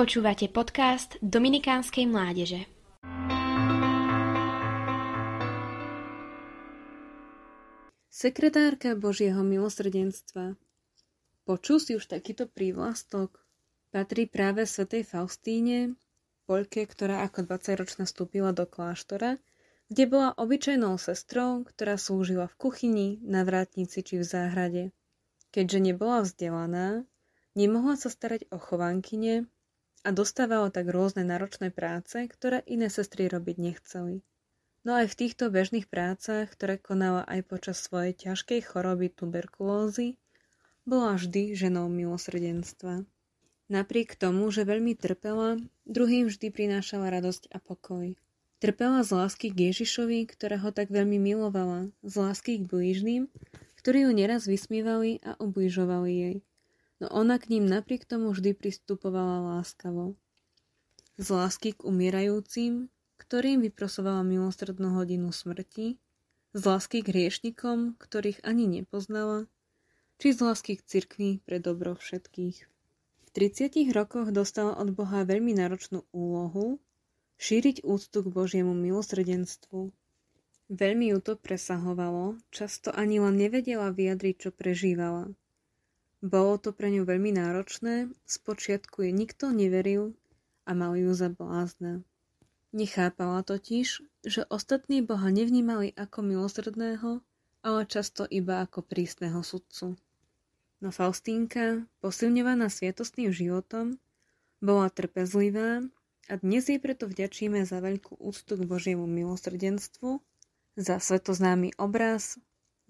Počúvate podcast Dominikánskej mládeže. Sekretárka Božieho milosrdenstva Počul si už takýto prívlastok? Patrí práve svätej Faustíne, Poľke, ktorá ako 20-ročná vstúpila do kláštora, kde bola obyčajnou sestrou, ktorá slúžila v kuchyni, na vrátnici či v záhrade. Keďže nebola vzdelaná, nemohla sa starať o chovankyne a dostávala tak rôzne náročné práce, ktoré iné sestry robiť nechceli. No aj v týchto bežných prácach, ktoré konala aj počas svojej ťažkej choroby tuberkulózy, bola vždy ženou milosrdenstva. Napriek tomu, že veľmi trpela, druhým vždy prinášala radosť a pokoj. Trpela z lásky k Ježišovi, ktorého tak veľmi milovala, z lásky k blížným, ktorí ju neraz vysmievali a ubližovali jej no ona k ním napriek tomu vždy pristupovala láskavo. Z lásky k umierajúcim, ktorým vyprosovala milostrednú hodinu smrti, z lásky k hriešnikom, ktorých ani nepoznala, či z lásky k cirkvi pre dobro všetkých. V 30 rokoch dostala od Boha veľmi náročnú úlohu šíriť úctu k Božiemu milosrdenstvu. Veľmi ju to presahovalo, často ani len nevedela vyjadriť, čo prežívala. Bolo to pre ňu veľmi náročné, spočiatku jej nikto neveril a mal ju za blázna. Nechápala totiž, že ostatní Boha nevnímali ako milosrdného, ale často iba ako prísneho sudcu. No Faustínka, posilňovaná sviatostným životom, bola trpezlivá a dnes jej preto vďačíme za veľkú úctu k Božiemu milosrdenstvu, za svetoznámy obraz,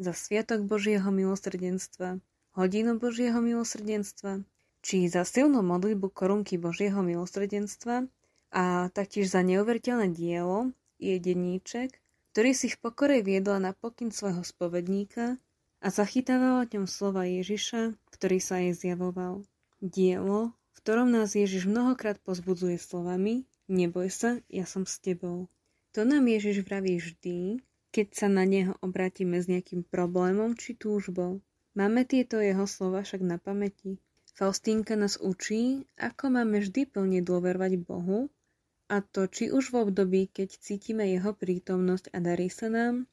za sviatok Božieho milosrdenstva, hodinu Božieho milosrdenstva, či za silnú modlitbu korunky Božieho milosrdenstva a taktiež za neuveriteľné dielo, jedeníček, ktorý si v pokore viedla na pokyn svojho spovedníka a zachytávala ňom slova Ježiša, ktorý sa jej zjavoval. Dielo, v ktorom nás Ježiš mnohokrát pozbudzuje slovami Neboj sa, ja som s tebou. To nám Ježiš vraví vždy, keď sa na neho obrátime s nejakým problémom či túžbou. Máme tieto jeho slova však na pamäti. Faustínka nás učí, ako máme vždy plne dôverovať Bohu, a to či už v období, keď cítime jeho prítomnosť a darí sa nám,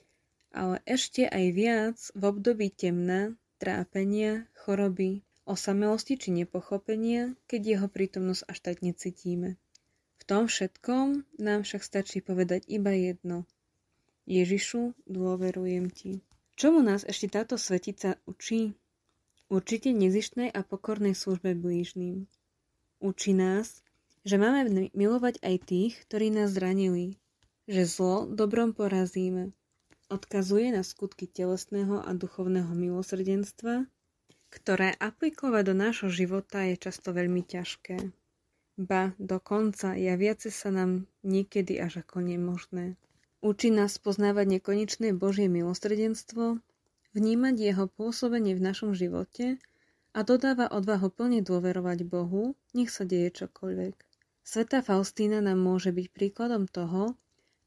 ale ešte aj viac v období temna, trápenia, choroby, osamelosti či nepochopenia, keď jeho prítomnosť až tak necítime. V tom všetkom nám však stačí povedať iba jedno. Ježišu, dôverujem ti. Čomu nás ešte táto svetica učí? Určite nezištnej a pokornej službe blížným. Učí nás, že máme milovať aj tých, ktorí nás zranili, že zlo dobrom porazíme. Odkazuje na skutky telesného a duchovného milosrdenstva, ktoré aplikovať do nášho života je často veľmi ťažké. Ba, dokonca javiace sa nám niekedy až ako nemožné. Učí nás poznávať nekonečné Božie milosrdenstvo, vnímať jeho pôsobenie v našom živote a dodáva odvahu plne dôverovať Bohu, nech sa deje čokoľvek. Sveta Faustína nám môže byť príkladom toho,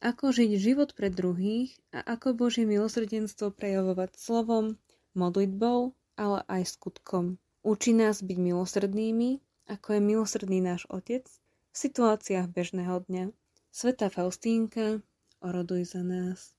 ako žiť život pre druhých a ako Božie milosrdenstvo prejavovať slovom, modlitbou, ale aj skutkom. Učí nás byť milosrdnými, ako je milosrdný náš Otec v situáciách bežného dňa. Sveta Faustínka, oroduj za nás.